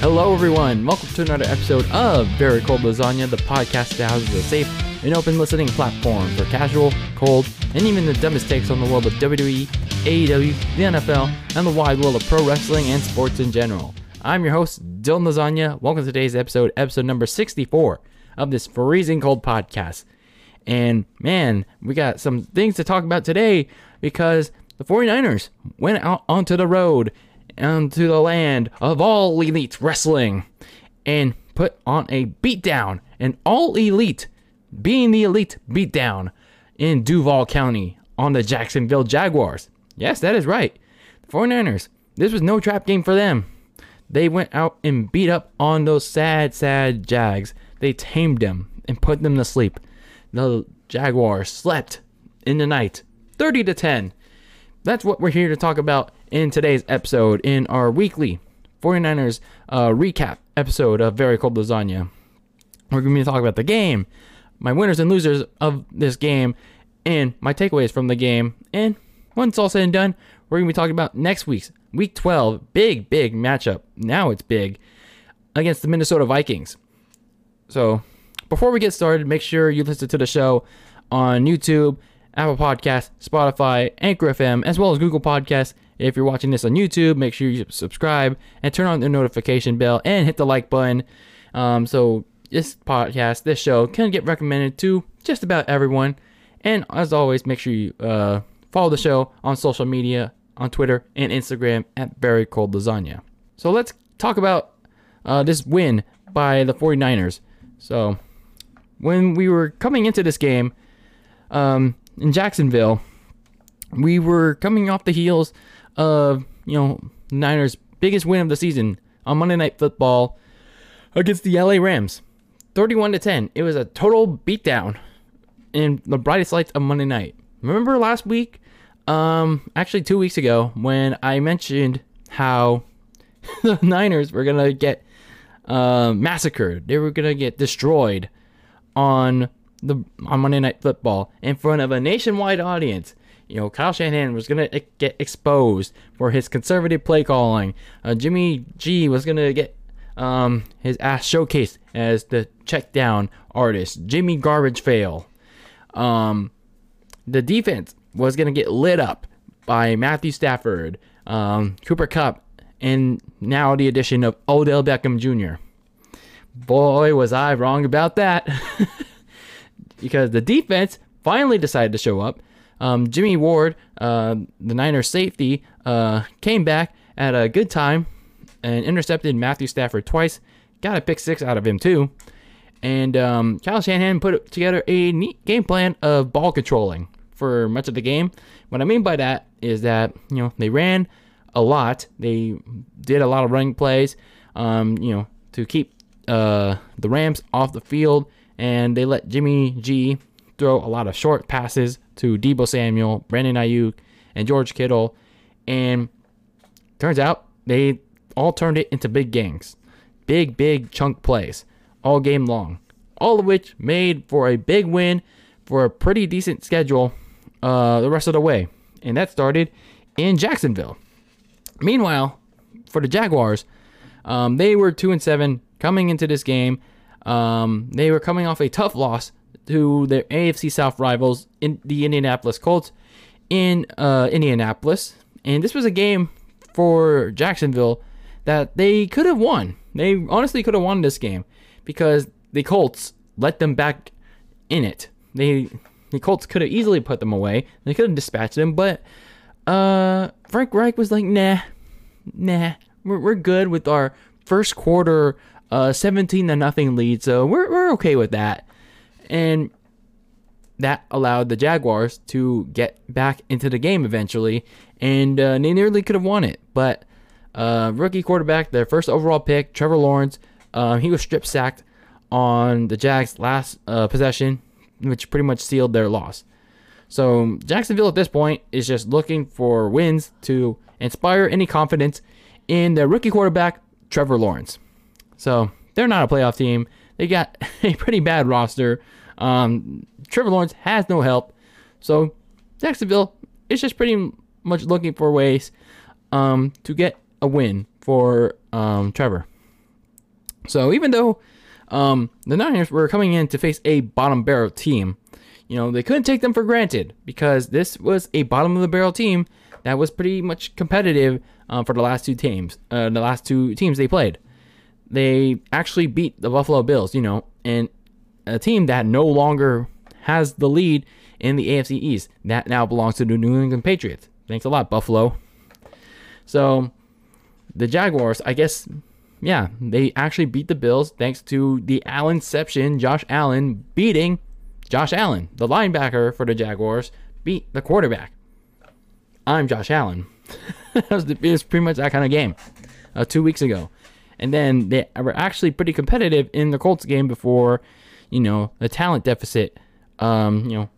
Hello, everyone. Welcome to another episode of Very Cold Lasagna, the podcast that houses a safe and open listening platform for casual, cold, and even the dumbest takes on the world of WWE, AEW, the NFL, and the wide world of pro wrestling and sports in general. I'm your host, Dylan Lasagna. Welcome to today's episode, episode number 64 of this freezing cold podcast. And man, we got some things to talk about today because the 49ers went out onto the road onto the land of all elite wrestling and put on a beatdown, an all elite, being the elite beatdown in Duval County on the Jacksonville Jaguars. Yes, that is right. The 49ers, this was no trap game for them. They went out and beat up on those sad, sad Jags. They tamed them and put them to sleep. The Jaguars slept in the night, 30 to 10. That's what we're here to talk about in today's episode in our weekly 49ers uh, recap episode of Very Cold Lasagna. We're going to be talking about the game, my winners and losers of this game, and my takeaways from the game. And once all said and done, we're going to be talking about next week's Week 12 big, big matchup. Now it's big against the Minnesota Vikings. So before we get started, make sure you listen to the show on YouTube, Apple Podcasts, Spotify, Anchor FM, as well as Google Podcasts. If you're watching this on YouTube, make sure you subscribe and turn on the notification bell and hit the like button. Um, so this podcast, this show, can get recommended to just about everyone. And as always, make sure you uh, follow the show on social media, on Twitter and Instagram at Very Cold Lasagna. So let's talk about uh, this win by the 49ers. So when we were coming into this game um, in Jacksonville, we were coming off the heels of you know Niners' biggest win of the season on Monday Night Football against the LA Rams, 31 to 10. It was a total beatdown in the brightest lights of Monday night. Remember last week, um, actually two weeks ago, when I mentioned how the Niners were gonna get uh, massacred, they were gonna get destroyed on the on Monday Night Football in front of a nationwide audience. You know, Kyle Shanahan was gonna get exposed for his conservative play calling. Uh, Jimmy G was gonna get um, his ass showcased as the check down artist. Jimmy Garbage Fail. Um, the defense was gonna get lit up by Matthew Stafford, um, Cooper Kupp, and now the addition of Odell Beckham Jr. Boy, was I wrong about that. because the defense finally decided to show up. Um, Jimmy Ward, uh, the Niners safety, uh, came back at a good time and intercepted Matthew Stafford twice. Got a pick six out of him too. And um, Kyle Shanahan put together a neat game plan of ball controlling for much of the game. What I mean by that is that you know they ran a lot. They did a lot of running plays. Um, you know to keep uh, the Rams off the field and they let Jimmy G throw a lot of short passes to Deebo Samuel, Brandon Aiyuk, and George Kittle. And turns out they all turned it into big games, big, big chunk plays all game long, all of which made for a big win for a pretty decent schedule uh, the rest of the way. And that started in Jacksonville. Meanwhile, for the Jaguars, um, they were two and seven coming into this game. Um, they were coming off a tough loss to their AFC South rivals in the Indianapolis Colts in uh, Indianapolis, and this was a game for Jacksonville that they could have won. They honestly could have won this game because the Colts let them back in it. They the Colts could have easily put them away. They could have dispatched them, but uh, Frank Reich was like, nah, nah, we're, we're good with our first quarter uh, 17 to nothing lead, so we're, we're okay with that. And that allowed the Jaguars to get back into the game eventually, and uh, they nearly could have won it. But uh, rookie quarterback, their first overall pick, Trevor Lawrence, uh, he was strip sacked on the Jags' last uh, possession, which pretty much sealed their loss. So Jacksonville at this point is just looking for wins to inspire any confidence in their rookie quarterback, Trevor Lawrence. So they're not a playoff team. They got a pretty bad roster. Um, Trevor Lawrence has no help. So Jacksonville is just pretty much looking for ways um, to get a win for um, Trevor. So even though um, the Niners were coming in to face a bottom barrel team, you know, they couldn't take them for granted because this was a bottom of the barrel team that was pretty much competitive uh, for the last two teams, uh, the last two teams they played. They actually beat the Buffalo Bills, you know, and a team that no longer has the lead in the AFC East. That now belongs to the New England Patriots. Thanks a lot, Buffalo. So the Jaguars, I guess, yeah, they actually beat the Bills thanks to the Allenception, Josh Allen beating Josh Allen, the linebacker for the Jaguars, beat the quarterback. I'm Josh Allen. it, was, pretty much that kind of game uh, two weeks ago. And then they were actually pretty competitive in the Colts game before, you know, the talent deficit, um, you know,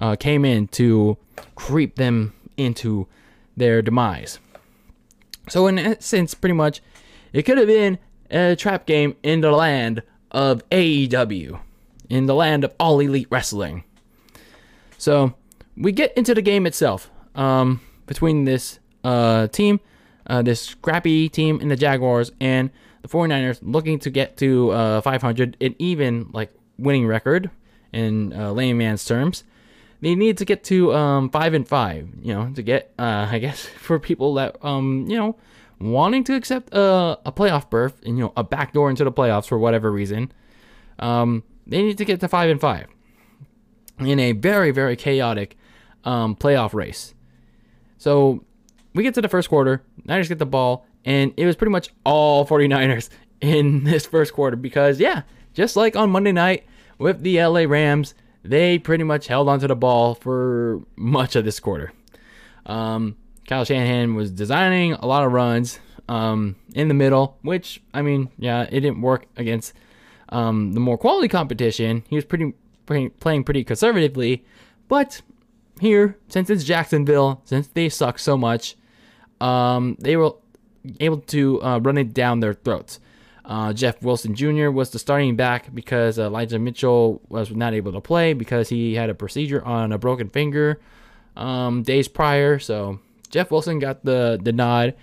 uh, came in to creep them into their demise. So in essence, pretty much, it could have been a trap game in the land of AEW, in the land of all elite wrestling. So we get into the game itself um, between this uh, team, uh, this scrappy team in the Jaguars, and the 49ers looking to get to uh, 500, and even like winning record in uh, layman's terms they need to get to um, five and five. You know, to get uh, I guess for people that um, you know wanting to accept a, a playoff berth and you know a backdoor into the playoffs for whatever reason, um, they need to get to five and five in a very very chaotic um, playoff race. So we get to the first quarter, Niners get the ball, and it was pretty much all 49ers in this first quarter because yeah, just like on Monday night with the LA Rams they pretty much held onto the ball for much of this quarter. Um, Kyle Shanahan was designing a lot of runs um, in the middle, which I mean, yeah, it didn't work against um, the more quality competition. He was pretty, pretty playing pretty conservatively, but here, since it's Jacksonville, since they suck so much, um, they were able to uh, run it down their throats. Uh, Jeff Wilson Jr. was the starting back because Elijah Mitchell was not able to play because he had a procedure on a broken finger um, days prior. So Jeff Wilson got the the nod,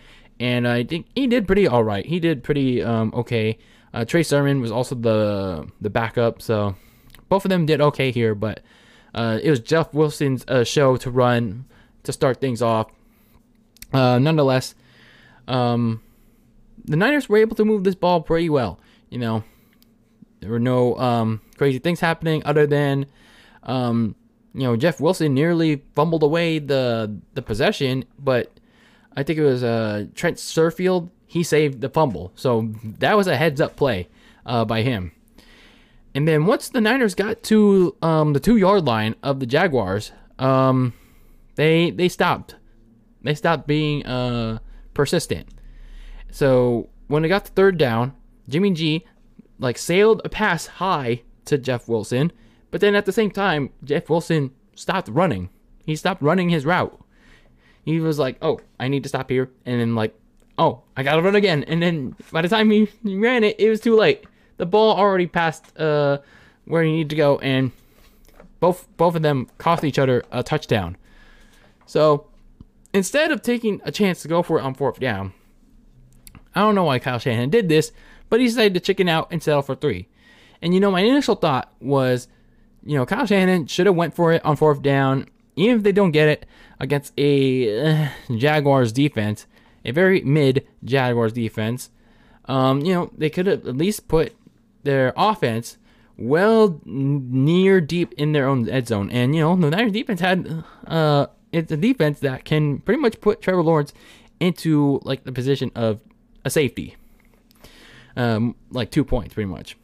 and I think he did pretty all right. He did pretty um, okay. Uh, Trey Sermon was also the the backup, so both of them did okay here. But uh, it was Jeff Wilson's uh, show to run to start things off. Uh, nonetheless, um, the Niners were able to move this ball pretty well. You know, there were no um, crazy things happening other than, um, you know, Jeff Wilson nearly fumbled away the the possession, but I think it was uh, Trent Sherfield. He saved the fumble, so that was a heads up play uh, by him. And then once the Niners got to um, the two yard line of the Jaguars, um, they they stopped. They stopped being uh, persistent. So when it got to third down, Jimmy G like sailed a pass high to Jeff Wilson, but then at the same time, Jeff Wilson stopped running. He stopped running his route. He was like, "Oh, I need to stop here," and then like, "Oh, I gotta run again." And then by the time he ran it, it was too late. The ball already passed uh, where he needed to go, and both both of them cost each other a touchdown. So instead of taking a chance to go for it on fourth down, I don't know why Kyle Shanahan did this, but he decided to chicken out and settle for three. And you know, my initial thought was, you know, Kyle Shanahan should have went for it on fourth down, even if they don't get it against a uh, Jaguars defense, a very mid Jaguars defense. Um, you know, they could have at least put their offense well near deep in their own end zone. And you know, the Niners defense had uh, it's a defense that can pretty much put Trevor Lawrence into like the position of a safety. Um, like two points, pretty much.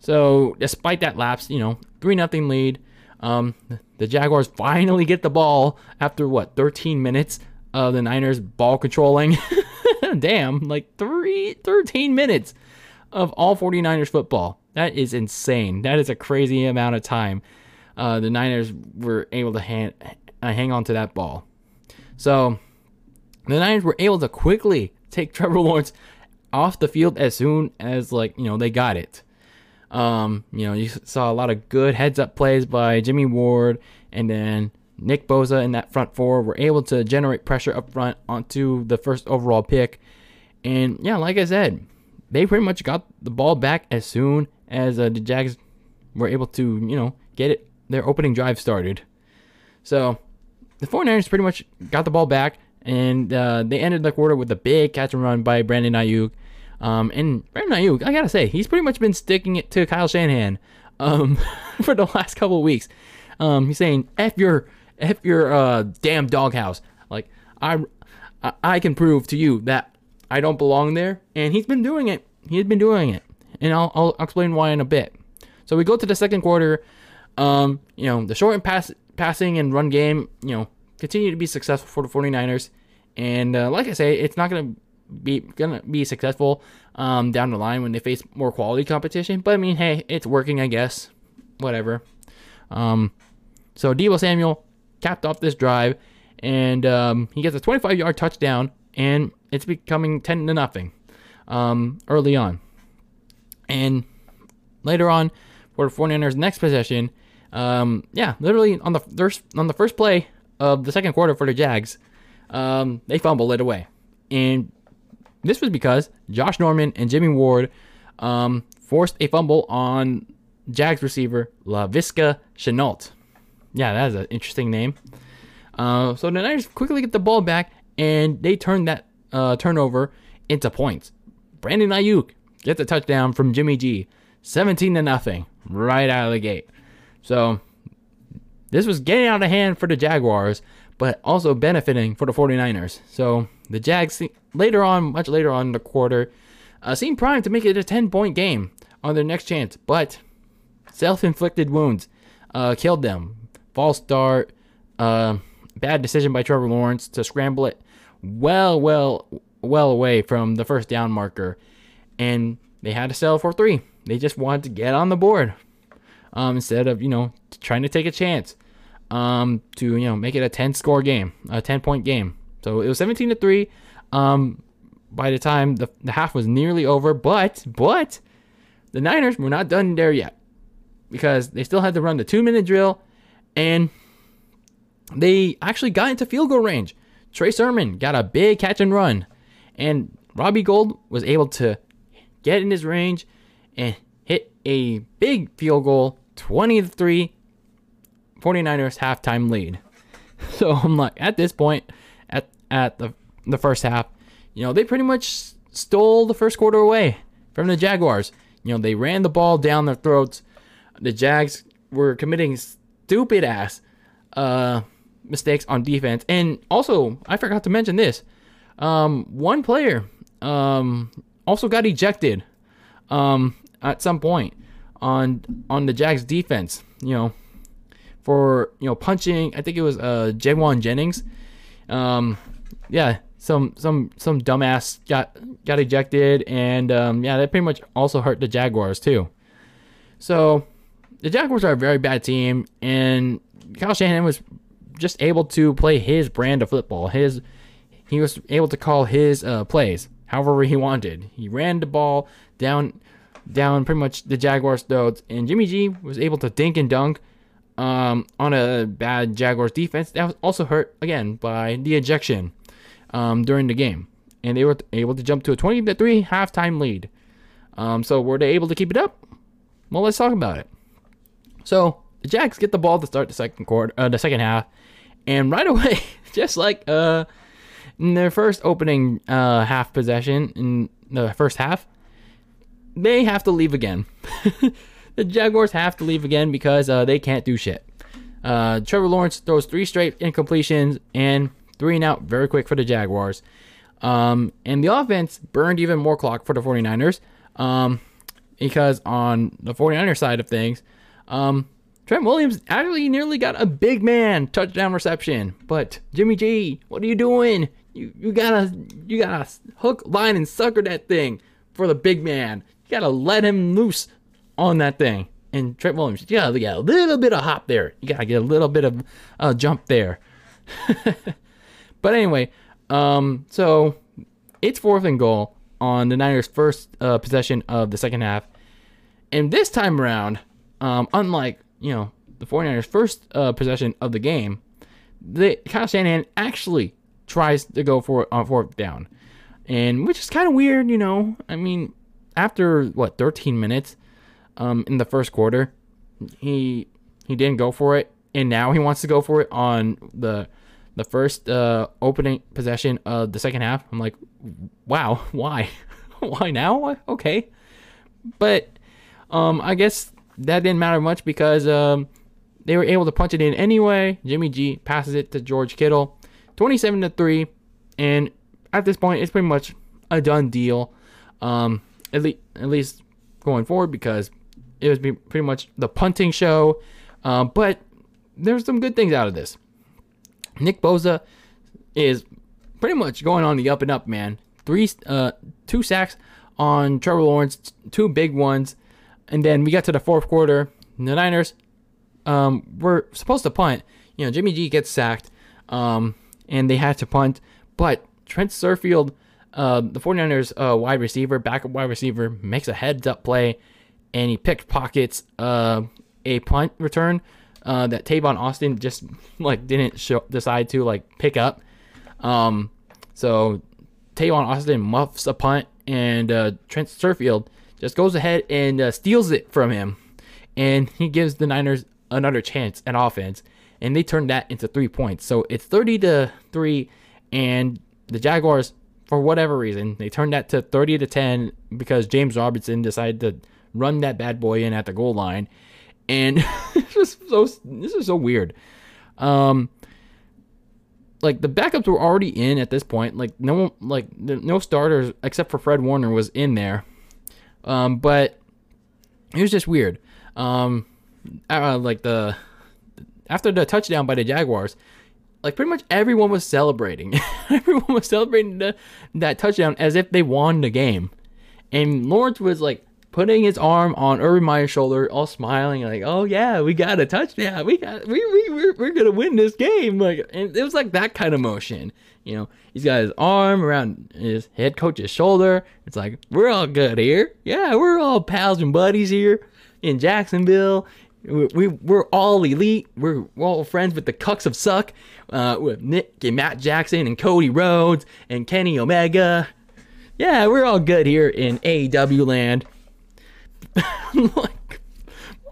So despite that lapse, you know, three nothing lead. Um, the Jaguars finally get the ball after what 13 minutes of the Niners ball controlling. Damn, like three 13 minutes of all 49ers football. That is insane. That is a crazy amount of time. Uh, the Niners were able to hang, uh, hang on to that ball. So the Niners were able to quickly take Trevor Lawrence off the field as soon as like you know they got it. Um, you know, you saw a lot of good heads up plays by Jimmy Ward and then Nick Bosa in that front four were able to generate pressure up front onto the first overall pick. And yeah, like I said, they pretty much got the ball back as soon as uh, the Jags were able to, you know, get it their opening drive started. So the 49ers pretty much got the ball back, and uh, they ended the quarter with a big catch and run by Brandon Aiyuk. Um, and Brandon Aiyuk, I gotta say, he's pretty much been sticking it to Kyle Shanahan um, for the last couple of weeks. Um, he's saying, "F your, f your uh, damn doghouse." Like I, I can prove to you that I don't belong there, and he's been doing it. He's been doing it, and I'll, I'll explain why in a bit. So we go to the second quarter. Um, you know, the short and pass, passing and run game, you know, continue to be successful for the 49ers. And uh, like I say, it's not going to be gonna be successful um, down the line when they face more quality competition. But I mean, hey, it's working, I guess. Whatever. Um, so Deebo Samuel capped off this drive, and um, he gets a 25-yard touchdown, and it's becoming 10 to nothing um, early on. And later on, for the 49ers' next possession, um, yeah, literally on the first on the first play of the second quarter for the Jags, um, they fumbled it away, and this was because Josh Norman and Jimmy Ward um, forced a fumble on Jags receiver Laviska Shenault. Yeah, that is an interesting name. Uh, so the Niners quickly get the ball back, and they turn that uh, turnover into points. Brandon Aiyuk gets a touchdown from Jimmy G, 17 to nothing, right out of the gate. So this was getting out of hand for the Jaguars, but also benefiting for the 49ers. So the Jags later on, much later on in the quarter, uh, seemed primed to make it a 10 point game on their next chance, but self inflicted wounds uh, killed them. False start, uh, bad decision by Trevor Lawrence to scramble it well, well, well away from the first down marker, and they had to settle for three. They just wanted to get on the board um, instead of you know trying to take a chance um, to you know make it a 10 score game, a 10 point game. So it was 17 to three. Um, by the time the, the half was nearly over, but but the Niners were not done there yet because they still had to run the two minute drill and they actually got into field goal range. Trey Sermon got a big catch and run, and Robbie Gould was able to get in his range and hit a big field goal 20 to 3 49ers halftime lead. So I'm like at this point at at the the first half, you know, they pretty much stole the first quarter away from the Jaguars. You know, they ran the ball down their throats. The Jags were committing stupid ass uh, mistakes on defense. And also, I forgot to mention this. Um, one player um, also got ejected um, at some point on on the Jags defense. You know, for you know punching. I think it was uh, Jauan Jennings. Um, yeah, some some some dumbass got got ejected, and um, yeah, that pretty much also hurt the Jaguars too. So the Jaguars are a very bad team, and Kyle Shanahan was just able to play his brand of football. His he was able to call his uh, plays however he wanted. He ran the ball down down pretty much the Jaguars' throats, and Jimmy G was able to dink and dunk um, on a bad Jaguars defense. That was also hurt again by the ejection um, during the game, and they were able to jump to a 20 to three halftime lead. Um, so were they able to keep it up? Well, let's talk about it. So the Jags get the ball to start the second quarter, uh, the second half, and right away, just like uh, in their first opening uh, half possession in the first half, they have to leave again. the Jaguars have to leave again because uh, they can't do shit. Uh, Trevor Lawrence throws three straight incompletions and three and out very quick for the Jaguars. Um, and the offense burned even more clock for the 49ers um, because on the 49ers side of things, um, Trent Williams actually nearly got a big man touchdown reception. But Jimmy G, what are you doing? You you gotta you gotta hook, line, and sucker that thing for the big man. You gotta let him loose on that thing. And Trent Williams, yeah, you gotta a little bit of hop there. You gotta get a little bit of uh, jump there. but anyway, um, so it's fourth and goal on the Niners' first uh, possession of the second half. And this time around, um, unlike you know the 49ers' first uh, possession of the game, the Kyle Shanahan actually tries to go for on fourth down, and which is kind of weird. You know, I mean, after what 13 minutes um, in the first quarter, he he didn't go for it, and now he wants to go for it on the the first uh, opening possession of the second half. I'm like, wow, why, why now? Okay, but um, I guess that didn't matter much because um, they were able to punch it in anyway. Jimmy G passes it to George Kittle, 27 to three, and at this point, it's pretty much a done deal. Um, at least at least going forward because it was pretty much the punting show. Um, but there's some good things out of this. Nick Bosa is pretty much going on the up and up, man. Three, uh, two sacks on Trevor Lawrence, two big ones, and then we got to the fourth quarter. The Niners um, were supposed to punt. You know, Jimmy G gets sacked, um, and they had to punt, but Trent Sherfield, uh, the 49ers uh, wide receiver, backup wide receiver, makes a heads up play, and he picked pockets uh, a punt return uh, that Tavon Austin just like didn't show, decide to like pick up. Um, so Tavon Austin muffs a punt, and uh, Trent Sherfield just goes ahead and uh, steals it from him, and he gives the Niners another chance at offense, and they turn that into three points. So it's 30 to three, and the Jaguars, for whatever reason, they turned that to 30 to 10 because James Robinson decided to run that bad boy in at the goal line, and this is so this is so weird. Um, like the backups were already in at this point. Like no one, like no starters except for Fred Warner was in there. Um, but it was just weird. Um, uh, like the after the touchdown by the Jaguars, like pretty much everyone was celebrating. everyone was celebrating the, that touchdown as if they won the game. And Lawrence was like putting his arm on Urban Meyer's shoulder, all smiling, like, "Oh yeah, we got a touchdown. We got we we we're, we're gonna win this game." Like, and it was like that kind of motion. You know, he's got his arm around his head coach's shoulder. It's like we're all good here. Yeah, we're all pals and buddies here in Jacksonville. We, we we're all elite. We're, we're all friends with the cucks of suck, uh, with Nick and Matt Jackson and Cody Rhodes and Kenny Omega. Yeah, we're all good here in AEW land. like,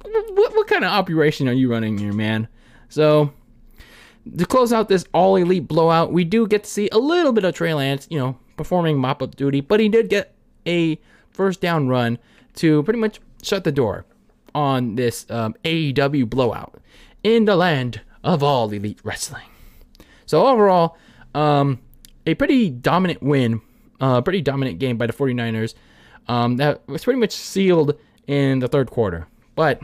what, what kind of operation are you running here, man? So, to close out this all elite blowout, we do get to see a little bit of Trey Lance, you know, performing mop up duty, but he did get a first down run to pretty much shut the door on this um, AEW blowout in the land of all elite wrestling. So, overall, um, a pretty dominant win, a uh, pretty dominant game by the 49ers. Um, that was pretty much sealed in the third quarter. But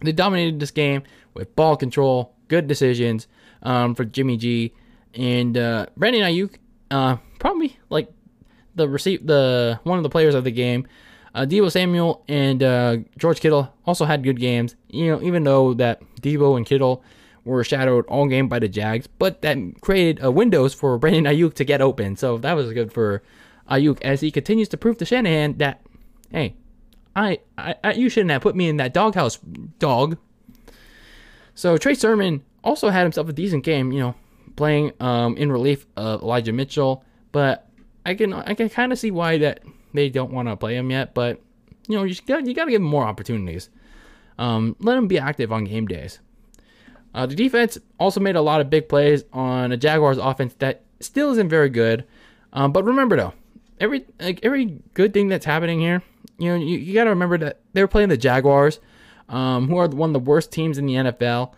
they dominated this game with ball control, good decisions um, for Jimmy G and uh, Brandon Aiyuk. Uh, probably like the receive the one of the players of the game. Uh, Deebo Samuel and uh, George Kittle also had good games. You know, even though that Deebo and Kittle were shadowed all game by the Jags, but that created uh, windows for Brandon Aiyuk to get open. So that was good for Aiyuk as he continues to prove to Shanahan that, hey, I, I, I you shouldn't have put me in that doghouse, dog. So Trey Sermon also had himself a decent game, you know, playing um, in relief of Elijah Mitchell. But I can I can kind of see why that they don't want to play him yet. But you know, you got you got to give him more opportunities. Um, let him be active on game days. Uh, the defense also made a lot of big plays on a Jaguars offense that still isn't very good. Um, but remember though, every like every good thing that's happening here you know, you, you got to remember that they were playing the Jaguars, um, who are one of the worst teams in the NFL.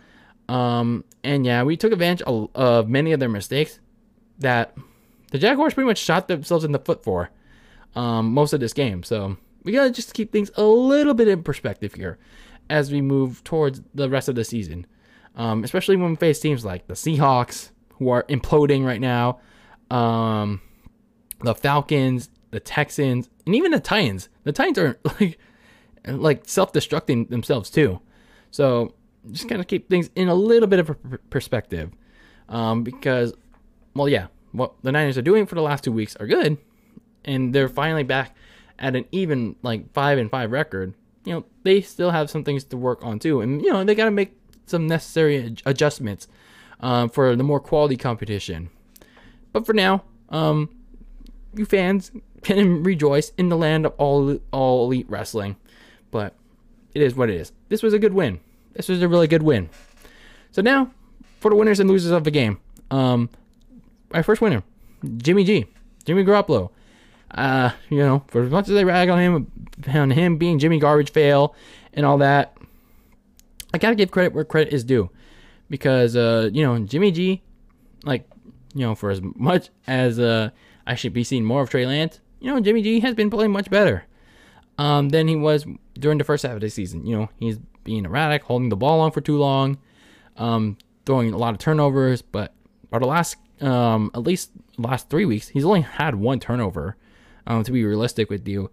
Um, and yeah, we took advantage of, of, many of their mistakes that the Jaguars pretty much shot themselves in the foot for um, most of this game. So we got to just keep things a little bit in perspective here as we move towards the rest of the season, um, especially when we face teams like the Seahawks, who are imploding right now, um, the Falcons, the Texans, and even the Titans. The Titans are like like self-destructing themselves too. So just kind of keep things in a little bit of a perspective, um, because well, yeah, what the Niners are doing for the last two weeks are good, and they're finally back at an even like five and five record. You know, they still have some things to work on too, and you know they got to make some necessary adjustments uh, for the more quality competition. But for now, um, you fans can rejoice in the land of all all elite wrestling. But it is what it is. This was a good win. This was a really good win. So now for the winners and losers of the game. Um, my first winner, Jimmy G, Jimmy Garoppolo. Uh, you know, for as much as they rag on him, on him being Jimmy garbage fail and all that, I gotta give credit where credit is due, because uh, you know, Jimmy G, like, you know, for as much as uh, I should be seeing more of Trey Lance, you know, Jimmy G has been playing much better, um, than he was during the first half of the season. You know, he's being erratic, holding the ball on for too long, um, throwing a lot of turnovers, but for the last um, at least last three weeks, he's only had one turnover. Um, to be realistic with you,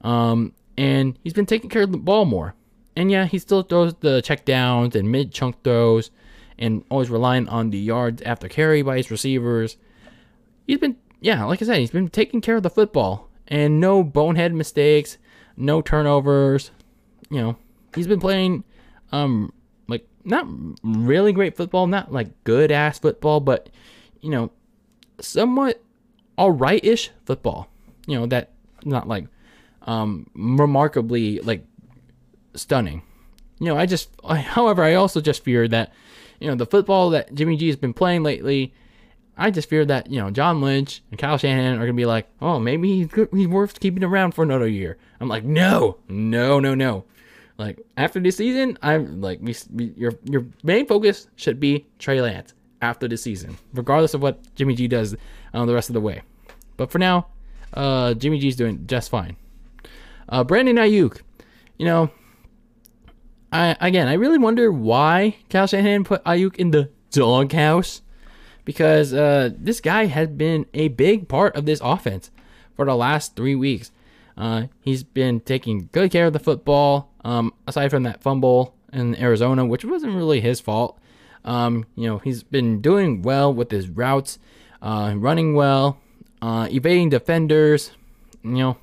um, and he's been taking care of the ball more. And yeah, he still throws the check downs and mid chunk throws, and always relying on the yards after carry by his receivers. He's been yeah, like I said, he's been taking care of the football and no bonehead mistakes, no turnovers. You know, he's been playing um like not really great football, not like good ass football, but you know, somewhat all right ish football. You know, that not like um remarkably like stunning. You know, I just however, I also just fear that you know, the football that Jimmy G has been playing lately, I just fear that, you know, John Lynch and Kyle Shanahan are to be like, "Oh, maybe he's good, he's worth keeping around for another year." I'm like, "No. No, no, no." Like after this season, I'm like, we, we, your your main focus should be Trey Lance after this season, regardless of what Jimmy G does uh, the rest of the way. But for now, uh, Jimmy G's doing just fine. Uh, Brandon Aiyuk, you know, I again, I really wonder why Kyle Shanahan put Aiyuk in the doghouse because uh, this guy has been a big part of this offense for the last three weeks. Uh, he's been taking good care of the football. Um, aside from that fumble in Arizona, which wasn't really his fault, um, you know he's been doing well with his routes, uh, running well, uh, evading defenders. You know,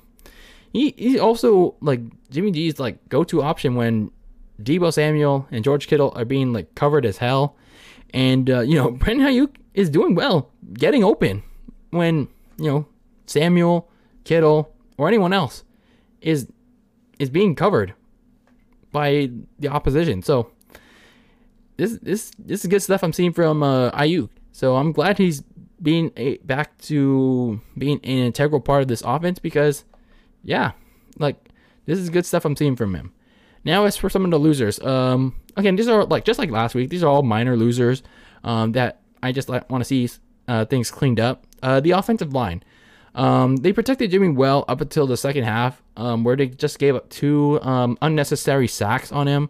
he he's also like Jimmy G's like go-to option when Deebo Samuel and George Kittle are being like covered as hell, and uh, you know Brandon Aiyuk is doing well, getting open when you know Samuel, Kittle, or anyone else is is being covered by the opposition. So this this this is good stuff I'm seeing from uh, Aiyuk. So I'm glad he's being a, back to being an integral part of this offense because yeah, like this is good stuff I'm seeing from him. Now as for some of the losers, um, again these are like just like last week. These are all minor losers um, that I just like, want to see uh, things cleaned up. Uh, the offensive line. Um, they protected Jimmy well up until the second half, um, where they just gave up two um, unnecessary sacks on him,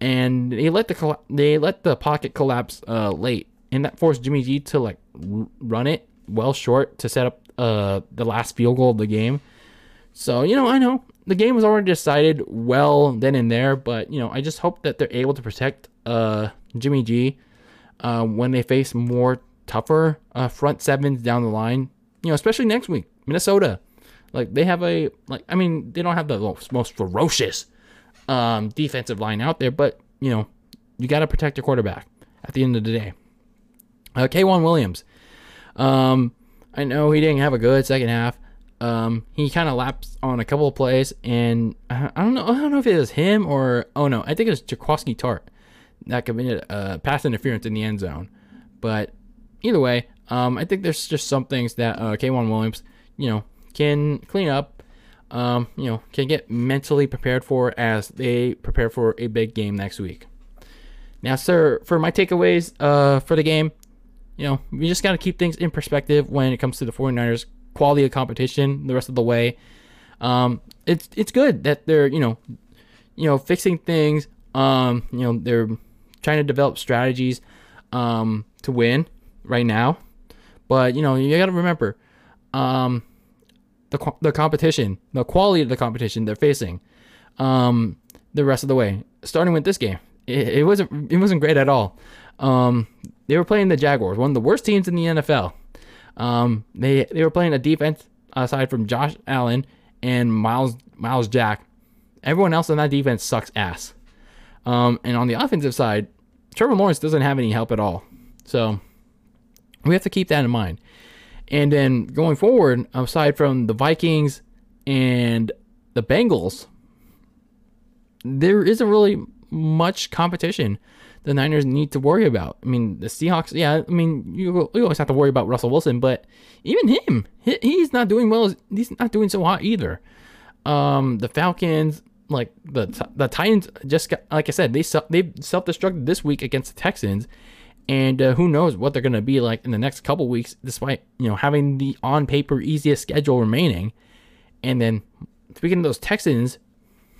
and they let the they let the pocket collapse uh, late, and that forced Jimmy G to like r- run it well short to set up uh, the last field goal of the game. So you know, I know the game was already decided well then and there, but you know, I just hope that they're able to protect uh, Jimmy G uh, when they face more tougher uh, front sevens down the line you know, especially next week, Minnesota. Like they have a like I mean, they don't have the most, ferocious um, defensive line out there, but you know, you got to protect your quarterback at the end of the day. Uh, K'Waun Williams. Um, I know he didn't have a good second half. Um, he kind of lapsed on a couple of plays, and I, I, don't know. I don't know if it was him or oh no, I think it was Jaquiski Tartt that committed a pass interference in the end zone. But either way, um, I think there's just some things that uh, K'Waun Williams, you know, can clean up. Um, you know, can get mentally prepared for as they prepare for a big game next week. Now, sir, for my takeaways uh, for the game, you know, we just got to keep things in perspective when it comes to the 49ers quality of competition the rest of the way. Um, it's it's good that they're you know, you know, fixing things. Um, you know, they're trying to develop strategies um, to win right now. But you know, you got to remember, um, the the competition, the quality of the competition they're facing, um, the rest of the way. Starting with this game, it, it wasn't it wasn't great at all. Um, they were playing the Jaguars, one of the worst teams in the NFL. Um, they they were playing a defense aside from Josh Allen and Miles Myles Jack. Everyone else on that defense sucks ass. Um, and on the offensive side, Trevor Lawrence doesn't have any help at all. So we have to keep that in mind. And then going forward, aside from the Vikings and the Bengals, there isn't really much competition the Niners need to worry about. I mean, the Seahawks, yeah, I mean, you, you always have to worry about Russell Wilson, but even him, he, he's not doing well. He's not doing so hot either. Um, the Falcons, like the the Titans, just got, like I said, they they self destructed this week against the Texans, and uh, who knows what they're gonna be like in the next couple weeks, despite you know having the on paper easiest schedule remaining. And then speaking of those Texans,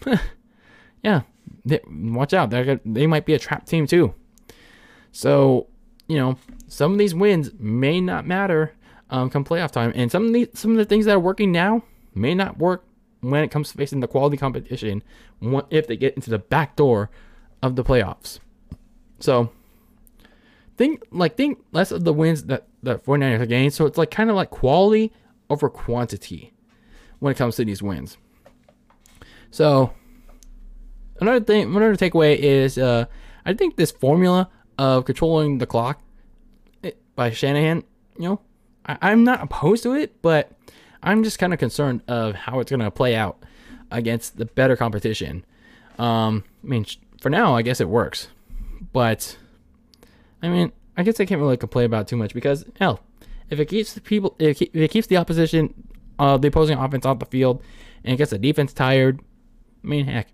yeah, they, watch out. They they might be a trap team too. So, you know, some of these wins may not matter um, come playoff time, and some of the some of the things that are working now may not work when it comes to facing the quality competition if they get into the back door of the playoffs. So, think like think less of the wins that the 49ers are getting. So it's like kind of like quality over quantity when it comes to these wins. So another thing, another takeaway is uh, I think this formula of controlling the clock eh, by Shanahan, you know, I, am not opposed to it, but I'm just kind of concerned of how it's going to play out against the better competition. Um, I mean, for now, I guess it works, but I mean, I guess I can't really complain about too much because hell, if it keeps the people, if it keeps the opposition, uh, the opposing offense off the field, and it gets the defense tired, I mean, heck,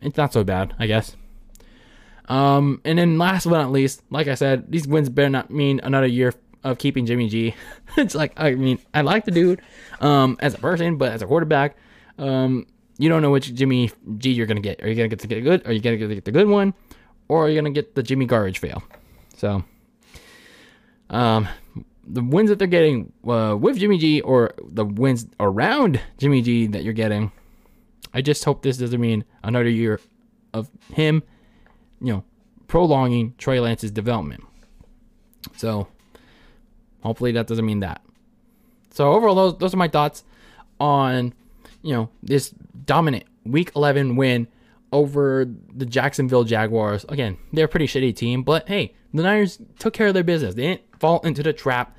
it's not so bad, I guess. Um, and then last but not least, like I said, these wins better not mean another year of keeping Jimmy G. it's like I mean, I like the dude um, as a person, but as a quarterback, um, you don't know which Jimmy G you're gonna get. Are you gonna get to get good? Are you gonna get the good one, or are you gonna get the Jimmy garbage fail? So, um, the wins that they're getting uh, with Jimmy G, or the wins around Jimmy G that you're getting I just hope this doesn't mean another year of him, you know, prolonging Trey Lance's development. So hopefully that doesn't mean that. So overall, those those are my thoughts on you know this dominant Week 11 win over the Jacksonville Jaguars. Again, they're a pretty shitty team, but hey, the Niners took care of their business. They didn't fall into the trap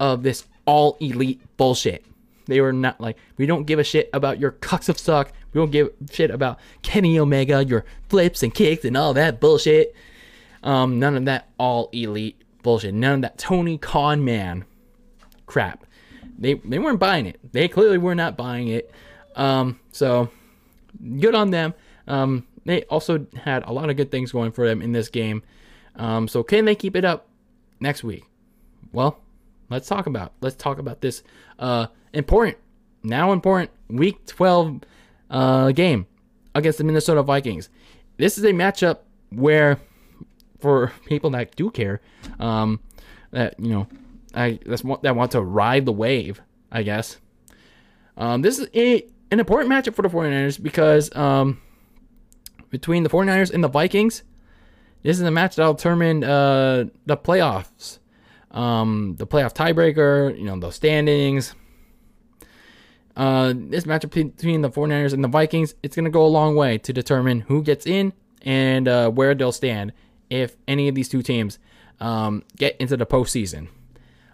of this all elite bullshit. They were not like, we don't give a shit about your cucks of suck. We don't give shit about Kenny Omega, your flips and kicks and all that bullshit. Um, none of that all elite bullshit. None of that Tony Khan man crap. They they weren't buying it. They clearly were not buying it. Um, so good on them. Um, they also had a lot of good things going for them in this game. Um, so can they keep it up next week? Well, let's talk about let's talk about this uh, important now important week 12 uh, game against the Minnesota Vikings. This is a matchup where for people that do care, um, that you know, I that's that want to ride the wave, I guess. Um, this is a an important matchup for the 49ers because um, between the 49ers and the Vikings, this is a match that'll determine uh, the playoffs um, the playoff tiebreaker, you know, the standings. Uh, this matchup between the 49ers and the Vikings, it's going to go a long way to determine who gets in and uh, where they'll stand if any of these two teams um, get into the postseason.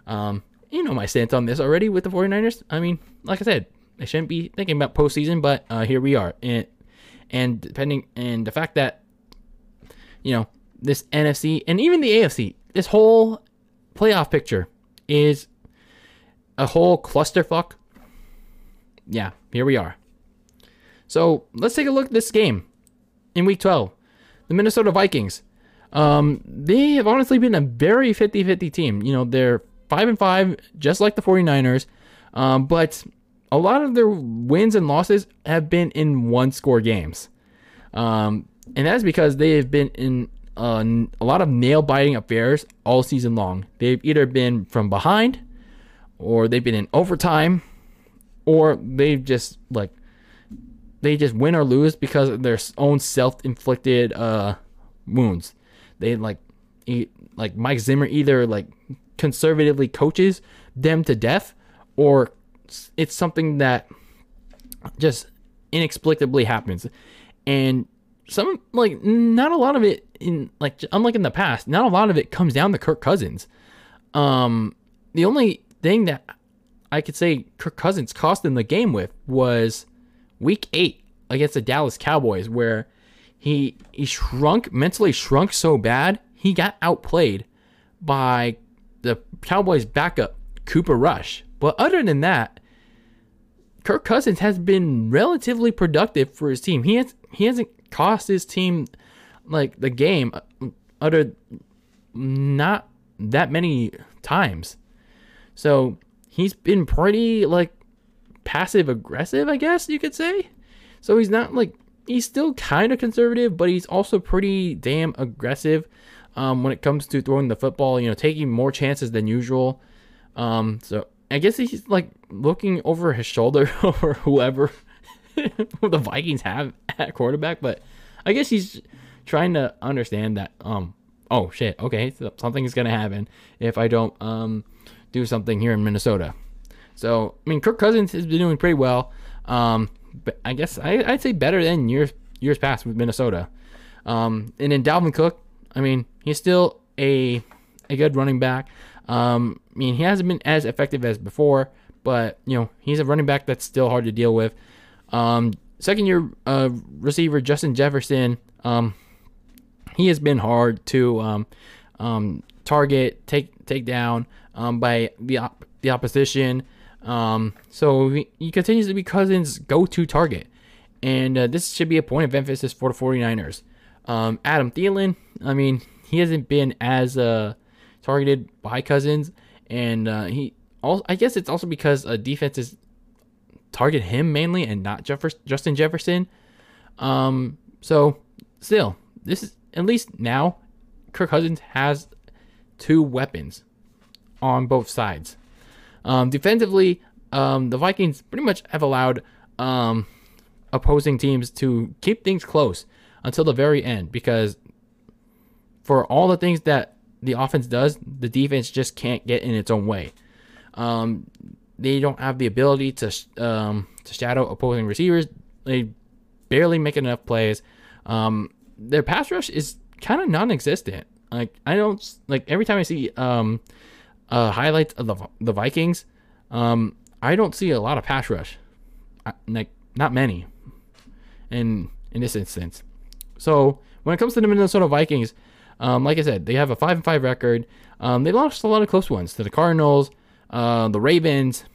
Um, you know my stance on this already with the 49ers. I mean, like I said, I shouldn't be thinking about postseason, but uh, here we are. And, and depending, and the fact that, you know, this NFC and even the AFC, this whole playoff picture is a whole clusterfuck. Yeah, here we are. So let's take a look at this game in week 12. The Minnesota Vikings. Um, they have honestly been a very 50 50 team. You know, they're 5 and 5, just like the 49ers. Um, but a lot of their wins and losses have been in one score games. Um, and that's because they have been in uh, a lot of nail biting affairs all season long. They've either been from behind, or they've been in overtime, or they've just like they just win or lose because of their own self-inflicted uh, wounds. They like like Mike Zimmer either like conservatively coaches them to death, or it's something that just inexplicably happens. And some like not a lot of it in like unlike in the past, not a lot of it comes down to Kirk Cousins. Um, the only thing that I could say Kirk Cousins cost them the game with was week eight against the Dallas Cowboys, where he he shrunk mentally shrunk so bad he got outplayed by the Cowboys backup Cooper Rush. But other than that, Kirk Cousins has been relatively productive for his team. He has he hasn't cost his team like the game uh, other not that many times. So he's been pretty like passive aggressive, I guess you could say. So he's not like he's still kind of conservative, but he's also pretty damn aggressive um, when it comes to throwing the football. You know, taking more chances than usual. Um, so I guess he's like looking over his shoulder over whoever the Vikings have at quarterback, but I guess he's trying to understand that. Um, oh shit, okay, so something is gonna happen if I don't um do something here in Minnesota. So I mean, Kirk Cousins has been doing pretty well. Um, I guess I, would say better than years years past with Minnesota. Um, and then Dalvin Cook, I mean, he's still a a good running back. Um, I mean, he hasn't been as effective as before, but you know, he's a running back that's still hard to deal with. Um, second year uh, receiver Justin Jefferson, um, he has been hard to um, um, target, take take down by the op- the opposition. Um, so he, continues to be Cousins' go-to target, and uh, this should be a point of emphasis for the 49ers. Um, Adam Thielen, I mean, he hasn't been as uh, targeted by Cousins, and uh, he also I guess it's also because uh, defenses target him mainly and not Jefferson, Justin Jefferson. Um, so still, this is at least now, Kirk Cousins has two weapons on both sides. Um, defensively, um, the Vikings pretty much have allowed um, opposing teams to keep things close until the very end because for all the things that the offense does, the defense just can't get in its own way. Um, they don't have the ability to um, to shadow opposing receivers. They barely make enough plays. Um, their pass rush is kind of non-existent. Like I don't like every time I see um, uh, highlights of the the Vikings, um, I don't see a lot of pass rush. I, like not many. In in this instance, so when it comes to the Minnesota Vikings, um, like I said, they have a five and five record. Um, they lost a lot of close ones to the Cardinals, uh, the Ravens,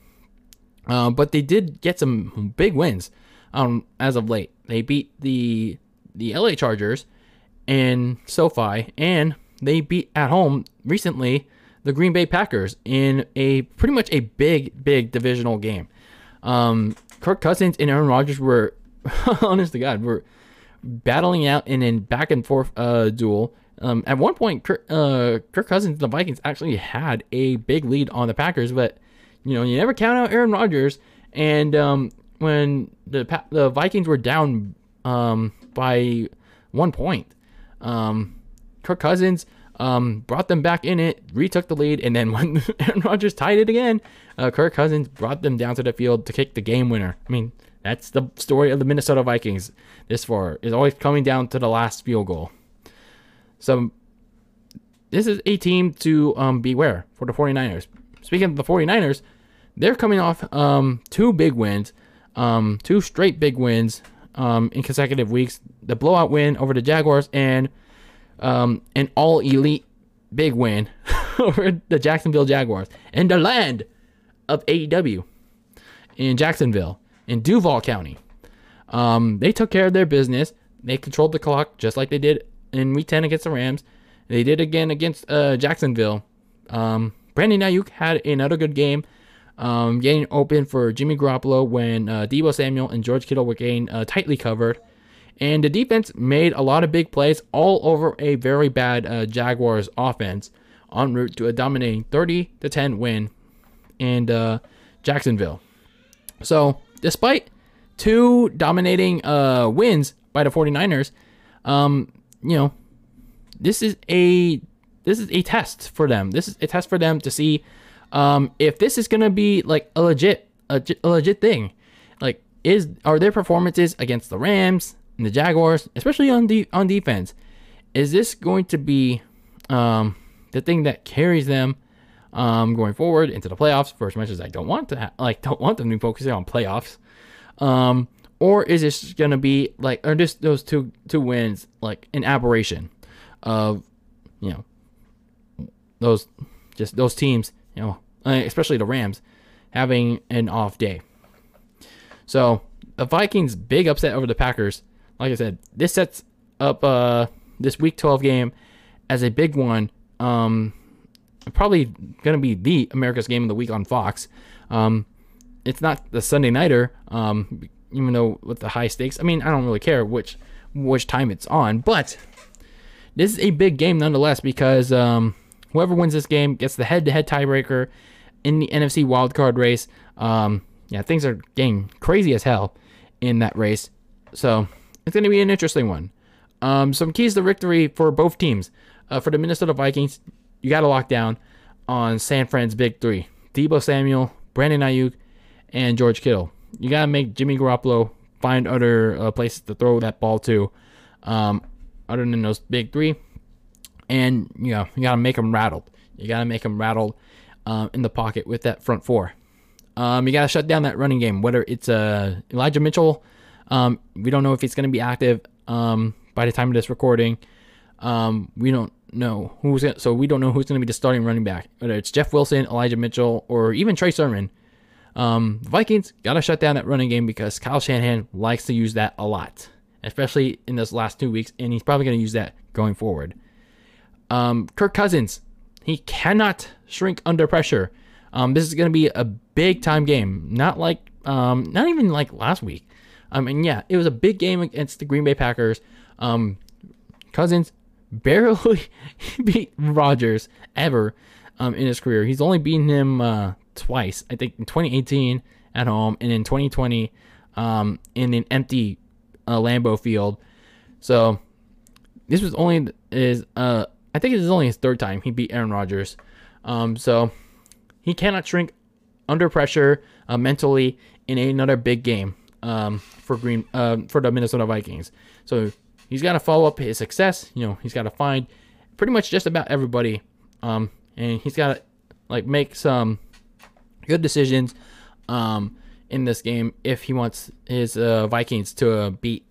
uh, but they did get some big wins um, as of late. They beat the the LA Chargers and SoFi, and they beat at home recently the Green Bay Packers in a pretty much a big, big divisional game. Um, Kirk Cousins and Aaron Rodgers were, honest to God, were battling out in a back and forth uh, duel. Um, at one point, Kirk, uh, Kirk Cousins, the Vikings, actually had a big lead on the Packers, but you know you never count out Aaron Rodgers. And um, when the the Vikings were down um, by one point. Um, Kirk Cousins um, brought them back in it, retook the lead, and then when Aaron Rodgers tied it again, uh, Kirk Cousins brought them down to the field to kick the game winner. I mean, that's the story of the Minnesota Vikings this far, is always coming down to the last field goal. So, this is a team to um, beware for the 49ers. Speaking of the 49ers, they're coming off um, two big wins, um, two straight big wins um, in consecutive weeks. The blowout win over the Jaguars and um, an all elite big win over the Jacksonville Jaguars in the land of AEW in Jacksonville in Duval County. Um, they took care of their business. They controlled the clock just like they did in Week 10 against the Rams. They did again against uh, Jacksonville. Um, Brandon Aiyuk had another good game um, getting open for Jimmy Garoppolo when uh, Deebo Samuel and George Kittle were getting uh, tightly covered. And the defense made a lot of big plays all over a very bad uh, Jaguars offense en route to a dominating 30 to 10 win in uh, Jacksonville. So, despite two dominating uh, wins by the 49ers, um, you know, this is a this is a test for them. This is a test for them to see um, if this is gonna be like a legit a, a legit thing, like is are their performances against the Rams and the Jaguars, especially on the on defense, is this going to be um, the thing that carries them um, going forward into the playoffs. For as much as I don't want to, ha- like, don't want them to be focusing on playoffs. Um, or is this going to be like, are just those two two wins like an aberration of, you know, those just those teams, you know, uh, especially the Rams having an off day. So the Vikings big upset over the Packers. Like I said, this sets up uh this Week 12 game as a big one. Um, probably going to be the America's game of the week on Fox. Um, it's not the Sunday nighter. Um, even though with the high stakes, I mean, I don't really care which which time it's on, but this is a big game nonetheless because um, whoever wins this game gets the head-to-head tiebreaker in the NFC wildcard race. Um, yeah, things are getting crazy as hell in that race, so it's going to be an interesting one. Um, some keys to victory for both teams. Uh, for the Minnesota Vikings, you got to lock down on San Fran's big three: Deebo Samuel, Brandon Aiyuk, and George Kittle. You got to make Jimmy Garoppolo find other uh, places to throw that ball to, um, other than those big three. And you know you got to make them rattled. You got to make them rattled um, in the pocket with that front four. Um, you got to shut down that running game. Whether it's uh, Elijah Mitchell, um, we don't know if he's going to be active um, by the time of this recording. Um, we don't know who's gonna, so we don't know who's going to be the starting running back. Whether it's Jeff Wilson, Elijah Mitchell, or even Trey Sermon. Um, Vikings got to shut down that running game because Kyle Shanahan likes to use that a lot, especially in this last two weeks, and he's probably going to use that going forward. Um, Kirk Cousins, he cannot shrink under pressure. Um, this is going to be a big time game, not like, um, not even like last week. I mean, yeah, it was a big game against the Green Bay Packers. Um, Cousins barely beat Rodgers ever um, in his career. He's only beaten him uh, twice. I think in 2018 at home and in 2020 um, in an empty uh, Lambeau Field. So this was only is uh, I think this is only his third time he beat Aaron Rodgers. Um, so he cannot shrink under pressure uh, mentally in another big game um, for Green uh, for the Minnesota Vikings. So he's got to follow up his success. You know, he's got to find pretty much just about everybody, um, and he's got to like make some good decisions um, in this game if he wants his uh, Vikings to uh, beat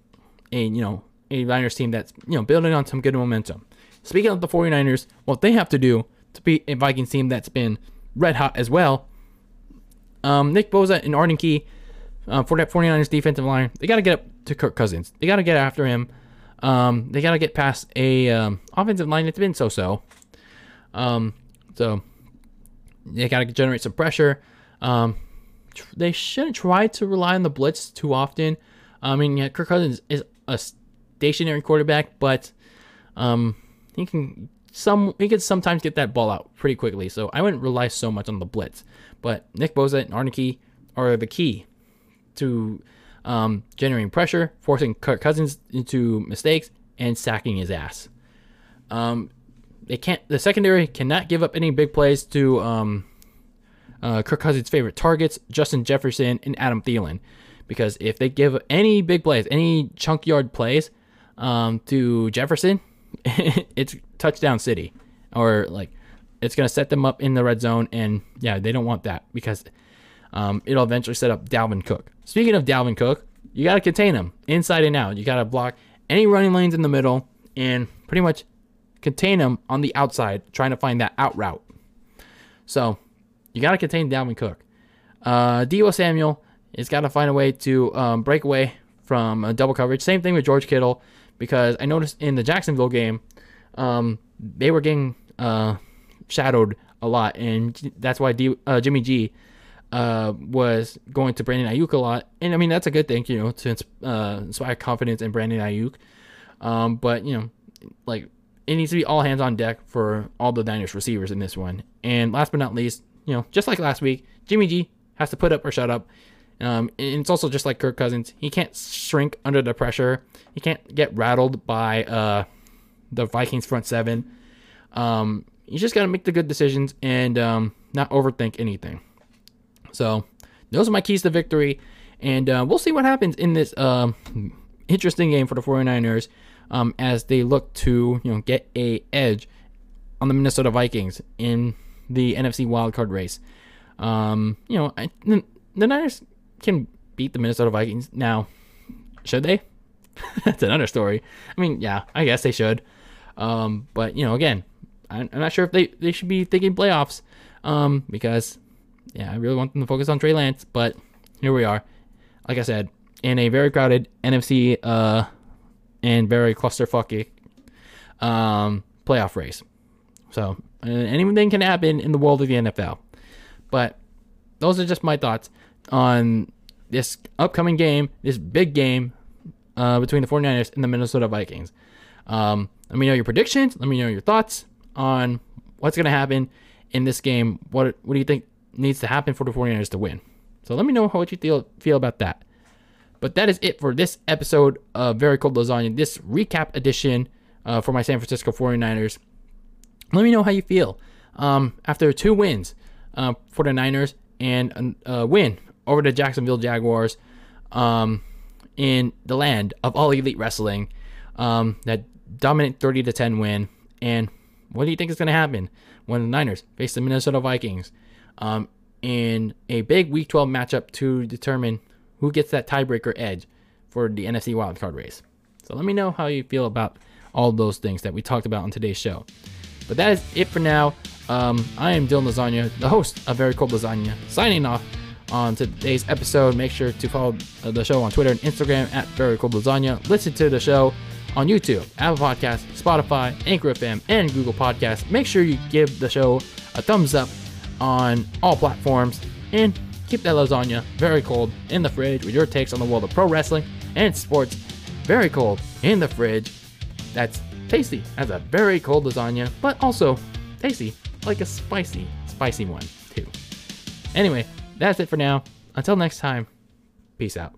a you know a Niners team that's you know building on some good momentum. Speaking of the 49ers, what they have to do to beat a Vikings team that's been red hot as well. Um, Nick Bosa and Arden Key uh, for that 49ers defensive line, they got to get up to Kirk Cousins. They got to get after him. Um, they got to get past a um, offensive line that's been so-so. Um, so they got to generate some pressure. Um, tr- they shouldn't try to rely on the blitz too often. I mean, yeah, Kirk Cousins is a stationary quarterback, but um, he can some he can sometimes get that ball out pretty quickly. So I wouldn't rely so much on the blitz. But Nick Bosa and Arden Key are the key to um, generating pressure, forcing Kirk Cousins into mistakes, and sacking his ass. Um, they can't. The secondary cannot give up any big plays to um, uh, Kirk Cousins' favorite targets, Justin Jefferson and Adam Thielen, because if they give any big plays, any chunk yard plays um, to Jefferson, it's touchdown city, or like it's gonna set them up in the red zone, and yeah, they don't want that because um, it'll eventually set up Dalvin Cook. Speaking of Dalvin Cook, you got to contain him inside and out. You got to block any running lanes in the middle and pretty much contain him on the outside, trying to find that out route. So you got to contain Dalvin Cook. Uh, Deebo Samuel has got to find a way to um, break away from uh, double coverage. Same thing with George Kittle because I noticed in the Jacksonville game, um, they were getting uh, shadowed a lot, and that's why D, uh, Jimmy G uh, was going to Brandon Aiyuk a lot, and I mean that's a good thing, you know, to uh, inspire confidence in Brandon Aiyuk. Um, but you know, like it needs to be all hands on deck for all the Niners receivers in this one. And last but not least, you know, just like last week, Jimmy G has to put up or shut up. Um, and it's also just like Kirk Cousins. He can't shrink under the pressure. He can't get rattled by uh, the Vikings front seven. Um, you just got to make the good decisions and um, not overthink anything. So those are my keys to victory. And uh, we'll see what happens in this uh, interesting game for the 49ers um, as they look to you know get a edge on the Minnesota Vikings in the NFC wildcard race. Um, you know, I, the, the Niners can beat the Minnesota Vikings. Now, should they? That's another story. I mean, yeah, I guess they should. Um, but you know, again, I'm, I'm not sure if they, they should be thinking playoffs. Um, because yeah, I really want them to focus on Trey Lance, but here we are. Like I said, in a very crowded NFC uh and very clusterfucky um playoff race. So uh, anything can happen in the world of the NFL. But those are just my thoughts on this upcoming game, this big game uh, between the 49ers and the Minnesota Vikings. Um, let me know your predictions. Let me know your thoughts on what's going to happen in this game. What what do you think needs to happen for the 49ers to win? So let me know what you feel feel about that. But that is it for this episode of Very Cold Lasagna, this recap edition uh, for my San Francisco 49ers. Let me know how you feel um, after two wins uh, for the Niners and a win over the Jacksonville Jaguars um, in the land of all elite wrestling. Um, that dominant 30 to 10 win. And what do you think is going to happen when the Niners face the Minnesota Vikings um, in a big Week 12 matchup to determine who gets that tiebreaker edge for the NFC wildcard race? So let me know how you feel about all those things that we talked about on today's show. But that is it for now. Um, I am Dylan Lasagna, the host of Very Cold Lasagna, signing off on today's episode. Make sure to follow the show on Twitter and Instagram at Very Cold Lasagna. Listen to the show on YouTube, Apple Podcasts, Spotify, Anchor FM, and Google Podcasts. Make sure you give the show a thumbs up on all platforms and keep that lasagna very cold in the fridge with your takes on the world of pro wrestling and sports very cold in the fridge. That's tasty as a very cold lasagna, but also tasty like a spicy, spicy one too. Anyway, that's it for now. Until next time, peace out.